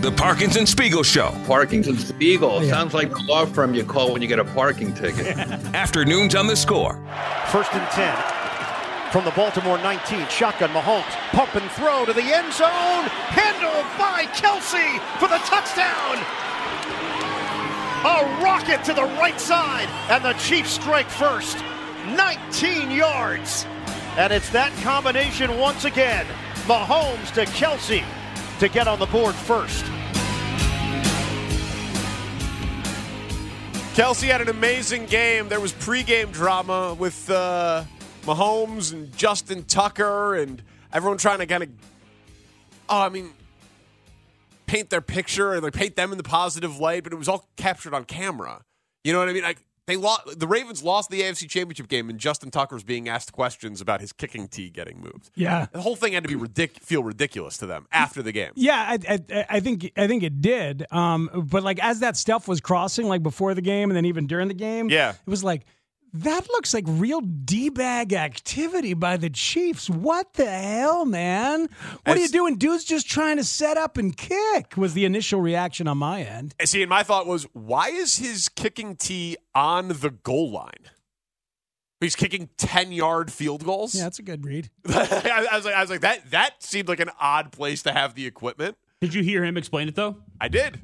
The Parkinson Spiegel Show. Parkinson Spiegel. Sounds like the law firm you call when you get a parking ticket. Afternoons on the score. First and 10 from the Baltimore 19. Shotgun Mahomes. Pump and throw to the end zone. Handled by Kelce for the touchdown. A rocket to the right side. And the Chiefs strike first. 19 yards. And it's that combination once again. Mahomes to Kelce to get on the board first. Kelce had an amazing game. There was pregame drama with uh, Mahomes and Justin Tucker and everyone trying to kind of, oh, I mean, paint their picture and like paint them in the positive light, but it was all captured on camera. You know what I mean? Like they lost. The Ravens lost the AFC Championship game, and Justin Tucker was being asked questions about his kicking tee getting moved. Yeah, the whole thing had to be ridic- feel ridiculous to them after the game. Yeah, I, I, I think I think it did. Um, but like as that stuff was crossing, like before the game and then even during the game, yeah, it was like that looks like real d bag activity by the Chiefs. What the hell, man? What are you doing? Dude's just trying to set up and kick. Was the initial reaction on my end? See, and my thought was, why is his kicking tee on the goal line? He's kicking ten yard field goals. Yeah, that's a good read. I, was like, I was like, that that seemed like an odd place to have the equipment. Did you hear him explain it though? I did.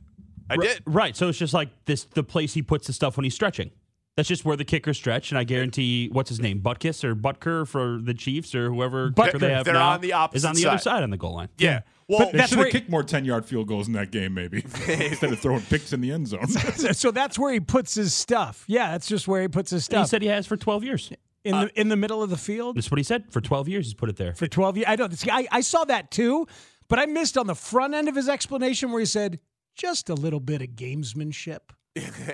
I R- did. Right. So it's just like this the place he puts the stuff when he's stretching. That's just where the kickers stretch, and I guarantee what's his name, Butkus or Butker for the Chiefs or whoever Butker. kicker they have They're now on the opposite is on the side. other side on the goal line. Yeah. Well, But They that's should where have kicked more 10 yard field goals in that game, maybe, instead of throwing picks in the end zone. so that's where he puts his stuff. Yeah, that's just where he puts his stuff. He said he has for twelve years. in the uh, in the middle of the field That's what he said. For twelve years, he's put it there. for twelve years. I don't. See, I, I saw that too, but I missed on the front end of his explanation where he said just a little bit of gamesmanship.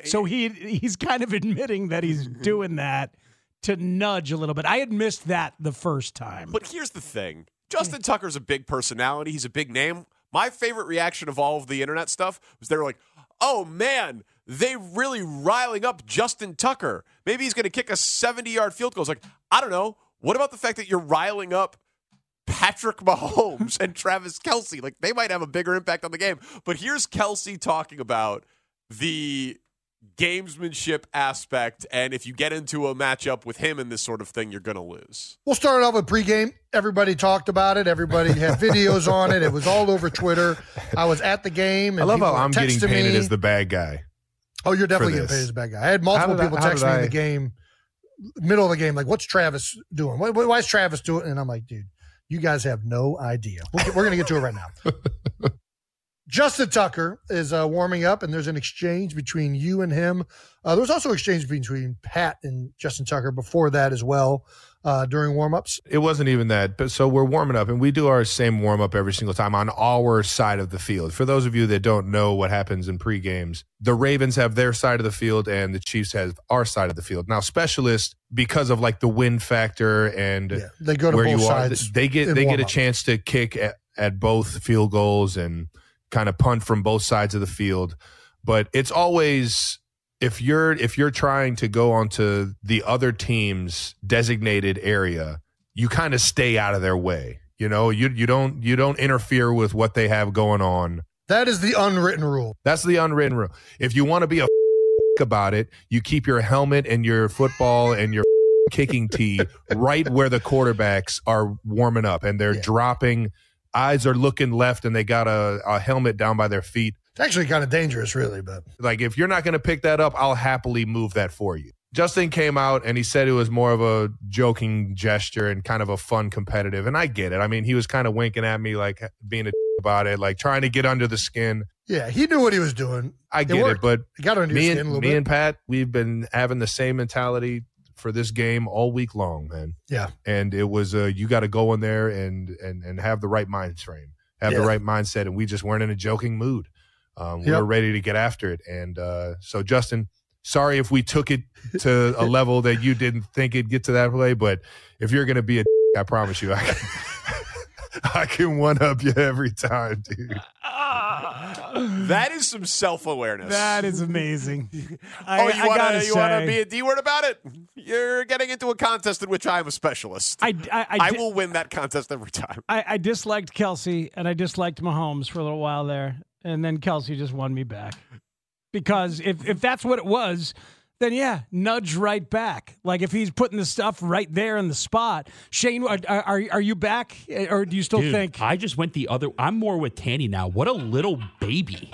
So he he's kind of admitting that he's doing that to nudge a little bit. I had missed that the first time. But here's the thing Justin Tucker's a big personality, he's a big name. My favorite reaction of all of the internet stuff was they were like, oh man, they really riling up Justin Tucker. Maybe he's going to kick a 70 yard field goal. It's like, I don't know. What about the fact that you're riling up Patrick Mahomes and Travis Kelce? Like, they might have a bigger impact on the game. But here's Kelce talking about the gamesmanship aspect. And if you get into a matchup with him in this sort of thing, you're going to lose. We'll start off with pregame. Everybody talked about it. Everybody had videos on it. It was all over Twitter. I was at the game. And I love how I'm getting texting painted me. as the bad guy. Oh, you're definitely getting this. paid as a bad guy. I had multiple How did I- people how text did me in the game, middle of the game, like, "What's Travis doing? Why, why is Travis doing?" And I'm like, "Dude, you guys have no idea. We're, we're going to get to it right now." Justin Tucker is uh, warming up, and there's an exchange between you and him. Uh, there was also an exchange between Pat and Justin Tucker before that as well uh, during warmups. It wasn't even that. But so we're warming up, and we do our same warm up every single time on our side of the field. For those of you that don't know what happens in pre games, the Ravens have their side of the field, and the Chiefs have our side of the field. Now, specialists, because of like the win factor and Yeah, they go to where both you are, they get they get a chance to kick at, at both field goals and kind of punt from both sides of the field. But it's always if you're if you're trying to go onto the other team's designated area, you kind of stay out of their way. You know, you you don't you don't interfere with what they have going on. That is the unwritten rule. That's the unwritten rule. If you want to be a about it, you keep your helmet and your football and your kicking tee right where the quarterbacks are warming up and they're dropping. Eyes are looking left and they got a, a helmet down by their feet. It's actually kind of dangerous, really, but Like, if you're not going to pick that up, I'll happily move that for you. Justin came out and he said it was more of a joking gesture and kind of a fun competitive. And I get it. I mean, he was kind of winking at me, like being a about it, like trying to get under the skin. yeah, he knew what he was doing. I get it, but He got under me your skin a and little me bit. and Pat, we've been having the same mentality for this game all week long, man. Yeah. And it was uh, you got to go in there and and and have the right mind frame, have the right mindset, and we just weren't in a joking mood. Um, we Yep. were ready to get after it, and uh, so Justin, sorry if we took it to a level that you didn't think it'd get to that way, but if you're going to be a, I promise you, I can, I can one up you every time, dude. That is some self awareness. That is amazing. I, oh, you want gotta you want to be a D word about it? You're getting into a contest in which I am a specialist. I, I, I, I di- will win that contest every time. I, I disliked Kelce and I disliked Mahomes for a little while there, and then Kelce just won me back. Because if if that's what it was, then yeah, nudge right back. Like if he's putting the stuff right there in the spot. Shane, are are, are you back, or do you still Dude, think? I just went the other. I'm more with Tanny now. What a little baby.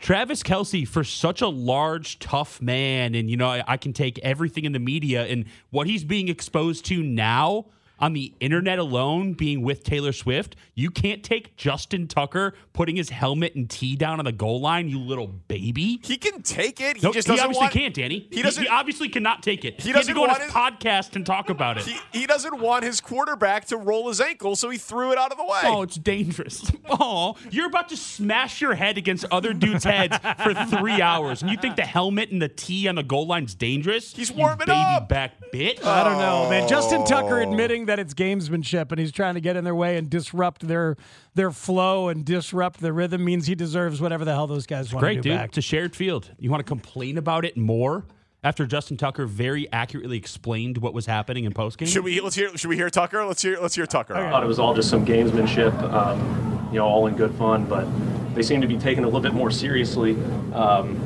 Travis Kelce, for such a large, tough man, and you know, I, I can take everything in the media and what he's being exposed to now on the internet alone, being with Taylor Swift. You can't take Justin Tucker putting his helmet and tee down on the goal line, you little baby. He can take it. He Nope, just he obviously want. can't, Danny. He doesn't. He, obviously cannot take it. He He, doesn't go on want his his- podcast and talk about it. he, he doesn't want his quarterback to roll his ankle, so he threw it out of the way. Oh, it's dangerous. Oh, you're about to smash your head against other dudes' heads for three hours, and you think the helmet and the tee on the goal line's dangerous? He's You warming baby up. back bitch. I don't know, man. Justin Tucker Oh. admitting that it's gamesmanship and he's trying to get in their way and disrupt their their flow and disrupt the rhythm means he deserves whatever the hell those guys want Great, to do dude. back. It's a shared field. You want to complain about it more after Justin Tucker very accurately explained what was happening in postgame? Should we let's hear? Should we hear Tucker? Let's hear. Let's hear Tucker. I thought it was all just some gamesmanship, um, you know, all in good fun, but they seem to be taken a little bit more seriously. Um,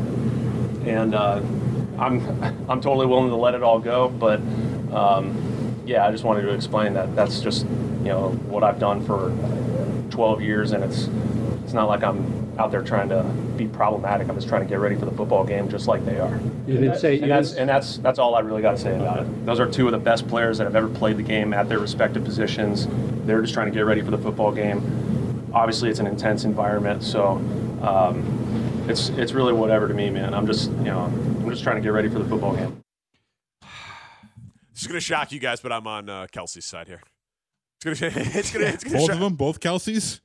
and uh, I'm, I'm totally willing to let it all go, but um, yeah, I just wanted to explain that that's just, you know, what I've done for 12 years, and it's, it's not like I'm out there trying to be problematic. I'm just trying to get ready for the football game, just like they are. You didn't say and that's and that's that's all I really got to say about it. Those are two of the best players that have ever played the game at their respective positions. They're just trying to get ready for the football game. Obviously, it's an intense environment, so um, it's it's really whatever to me, man. I'm just you know I'm just trying to get ready for the football game. This is gonna shock you guys, but I'm on uh, Kelce's side here. It's gonna. It's gonna. Both shock- of them, both Kelces.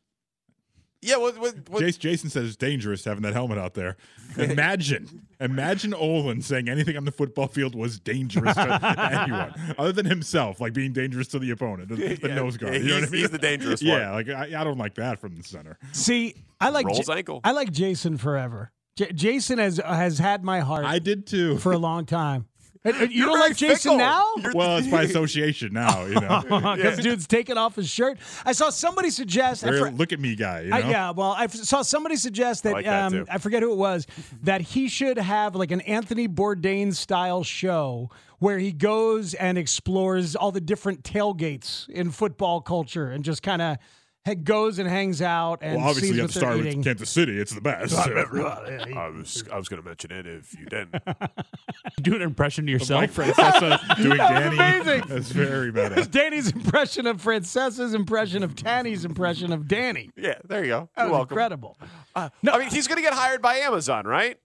Yeah. What? What? what Jason, Jason says it's dangerous having that helmet out there. Imagine, imagine Olin saying anything on the football field was dangerous to anyone other than himself, like being dangerous to the opponent, the, the Yeah, nose guard. yeah, you know what I he's- mean? he's the dangerous yeah, one. Yeah, like I, I don't like that from the center. See, I like Rolls Ja- ankle. I like Jason forever. J- Jason has has had my heart I did too. for a long time. And- and you You're don't like Jason fickle. now? You're- well, it's by association now. You know, Because dude's taking off his shirt. I saw somebody suggest. Very for- look at me, guy. You know? I, yeah, well, I f- saw somebody suggest that, like that, um. I forget who it was that he should have like an Anthony Bourdain style show where he goes and explores all the different tailgates in football culture and just kind of goes and hangs out and Well, obviously sees you what have to they're start eating. with Kansas City. It's the best. so. I was. I was gonna mention it if you didn't. do an impression of yourself. Mike Francesa doing That Danny. amazing. That's very It was bad. Danny's impression of Francesa's impression of Tanny's impression of Danny. Yeah. There you go. That You're was welcome. incredible. Uh, no, I mean, he's gonna get hired by Amazon, right?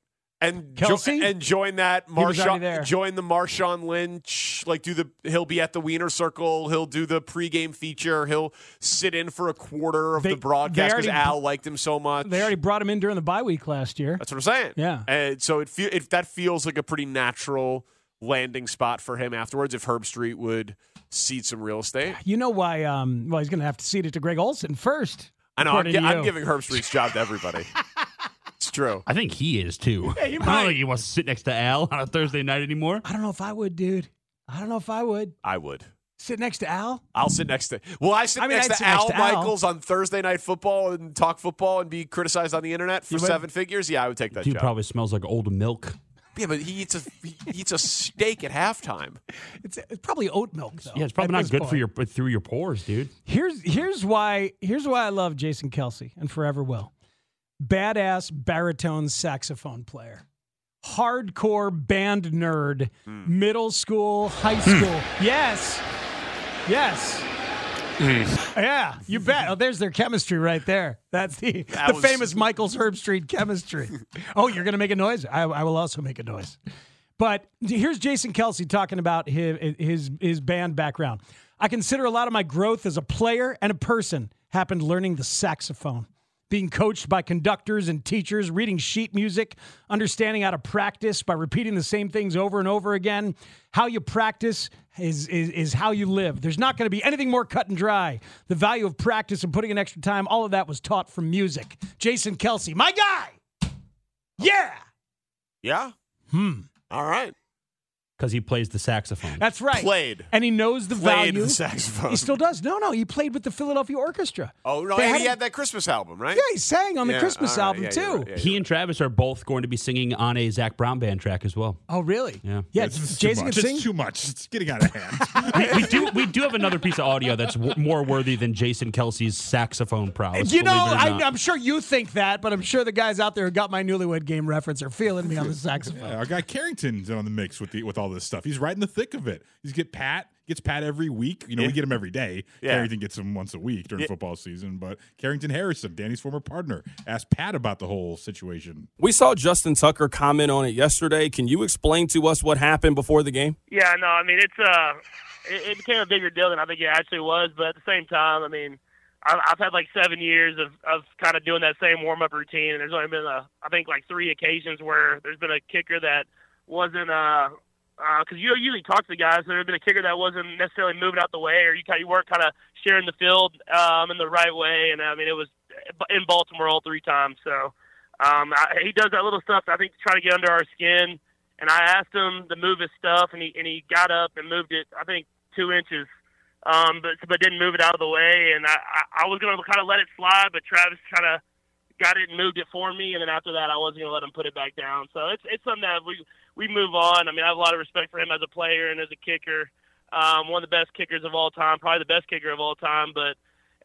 And jo- Kelce? and join that He was already there. Marshawn, join the Marshawn Lynch. Like, do the he'll be at the Wiener Circle. He'll do the pregame feature. He'll sit in for a quarter of They- the broadcast because Al liked him so much. They already brought him in during the bye week last year. That's what I'm saying. Yeah. And so it feel it, that feels like a pretty natural landing spot for him afterwards. If Herbstreit would cede some real estate, You know why? Um, well, he's going to have to cede it to Greg Olsen first. I know I'm, gi- I'm giving Herbstreit's job to everybody. it's true. I think he is too. Yeah, you I might. don't think he wants to sit next to Al on a Thursday night anymore. I don't know if I would, dude. I don't know if I would I would. sit next to Al. I'll sit next to. Well, I sit I mean, next I'd to sit next Al to Al. Michaels on Thursday night football and talk football and be criticized on the internet for would? seven figures. Yeah, I would take that Dude job. probably smells like old milk. Yeah, but he eats a he eats a steak at halftime. It's, it's probably oat milk, though. Yeah, it's probably at not this good point. for your through your pores, dude. Here's here's why here's why I love Jason Kelce and forever will. Badass baritone saxophone player. Hardcore band nerd. Hmm. Middle school, high school. Yes. Yes. Hmm. Yeah, you bet. Oh, there's their chemistry right there. That's the, That the was- famous Michael's Herbstreit chemistry. oh, you're going to make a noise? I, I will also make a noise. But here's Jason Kelce talking about his, his his band background. I consider a lot of my growth as a player and a person happened learning the saxophone. Being coached by conductors and teachers, reading sheet music, understanding how to practice by repeating the same things over and over again. How you practice is, is, is how you live. There's not going to be anything more cut and dry. The value of practice and putting in extra time, all of that was taught from music. Jason Kelce, my guy. Yeah. Yeah. Hmm. All right. Because he plays the saxophone. That's right. Played. And he knows the Played value. the saxophone. He still does. No, no. He played with the Philadelphia Orchestra. Oh no, They and had he him- had that Christmas album, right? Yeah, he sang on the Yeah, Christmas all right, album yeah, too. right, yeah, he and Travis are both going to be singing on a Zac Brown band track as well. Oh, really? Yeah. Yeah. This is too Jason much. can It's sing. too much. It's getting out of hand. we, we do we do have another piece of audio that's w- more worthy than Jason Kelce's saxophone prowess. You know, believe it or I, not. I'm sure you think that, but I'm sure the guys out there who got my newlywed game reference are feeling me on the saxophone. Yeah, our guy Carrington's on the mix with the with all this stuff. He's right in the thick of it. He's get Pat gets Pat every week. You know, Yeah. we get him every day. Yeah. Carrington gets him once a week during Yeah. football season. But Carrington Harrison, Danny's former partner, asked Pat about the whole situation. We saw Justin Tucker comment on it yesterday. Can you explain to us what happened before the game? Yeah, no, I mean it's uh, it, it became a bigger deal than I think it actually was. But at the same time, I mean, I've, I've had like seven years of of kind of doing that same warm up routine, and there's only been a, I think like three occasions where there's been a kicker that wasn't uh. Because you usually talk to the guys, there had been a kicker that wasn't necessarily moving out the way, or you you weren't kind of sharing the field um, in the right way. And I mean, it was in Baltimore all three times. So um, I, he does that little stuff. I think to try to get under our skin. And I asked him to move his stuff, and he and he got up and moved it. I think two inches, um, but but didn't move it out of the way. And I I, I was gonna kind of let it slide, but Travis kind of got it and moved it for me. And then after that, I wasn't gonna let him put it back down. So it's it's something that we we move on. I mean, I have a lot of respect for him as a player and as a kicker. Um, one of the best kickers of all time, probably the best kicker of all time. But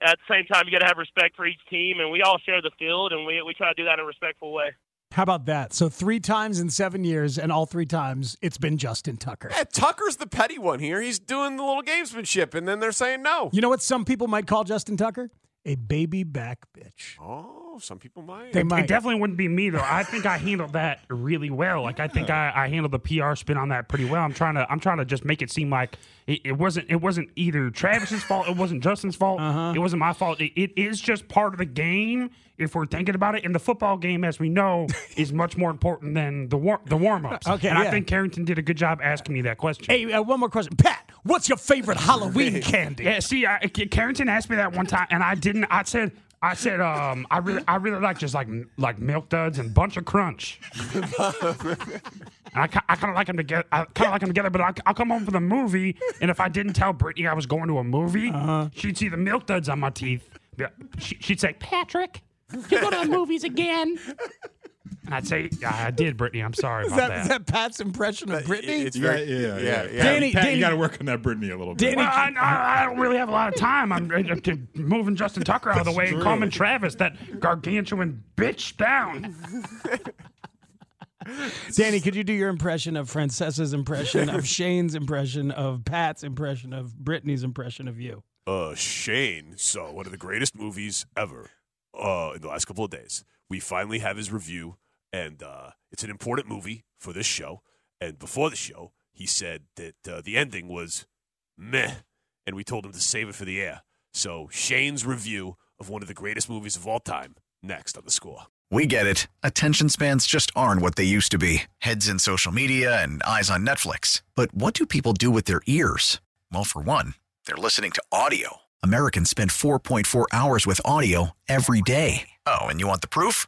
at the same time, you got to have respect for each team, and we all share the field, and we we try to do that in a respectful way. How about that? So three times in seven years, and all three times it's been Justin Tucker. Yeah, Tucker's the petty one here. He's doing the little gamesmanship, and then they're saying no. You know what some people might call Justin Tucker? A baby back bitch. Oh, some people might. They might. It definitely wouldn't be me though. I think I handled that really well. Like I think I, I handled the PR spin on that pretty well. I'm trying to I'm trying to just make it seem like it, it wasn't it wasn't either Travis's fault, it wasn't Justin's fault, Uh-huh. it wasn't my fault. It, it is just part of the game if we're thinking about it. And the football game, as we know, is much more important than the war, the warm ups. Okay, and yeah. I think Carrington did a good job asking me that question. Hey, uh, one more question. Pat, what's your favorite Halloween candy? Yeah, see, I, K- Carrington asked me that one time, and I didn't. I said, I said, um, I really, I really like just like like milk duds and bunch of crunch. And I, I kind of like them together. I kind of like them together, but I, I'll come home from the movie, and if I didn't tell Brittany I was going to a movie, Uh-huh. she'd see the milk duds on my teeth. Yeah, she, she'd say, "Patrick, you go to the movies again?" And I'd say, "I did, Brittany. I'm sorry Is about that, is that Pat's impression of Brittany? It's Yeah, very, yeah, yeah. yeah, yeah. Danny- Pat, Danny- you got to work on that Brittany a little bit. Danny- Well, I, I, I don't really have a lot of time. I'm uh, uh, moving Justin Tucker out of the way and calming Travis, that gargantuan bitch, down. Danny, could you do your impression of Francesa's impression of Shane's impression of Pat's impression of Brittany's impression of you? uh, Shane saw one of the greatest movies ever uh, in the last couple of days. We finally have his review, and uh, it's an important movie for this show. And before the show, he said that uh, the ending was meh, and we told him to save it for the air. So Shane's review of one of the greatest movies of all time next on the score. We get it. Attention spans just aren't what they used to be heads in social media and eyes on Netflix. But what do people do with their ears? Well, for one, they're listening to audio. Americans spend 4.4 hours with audio every day. Oh, and you want the proof?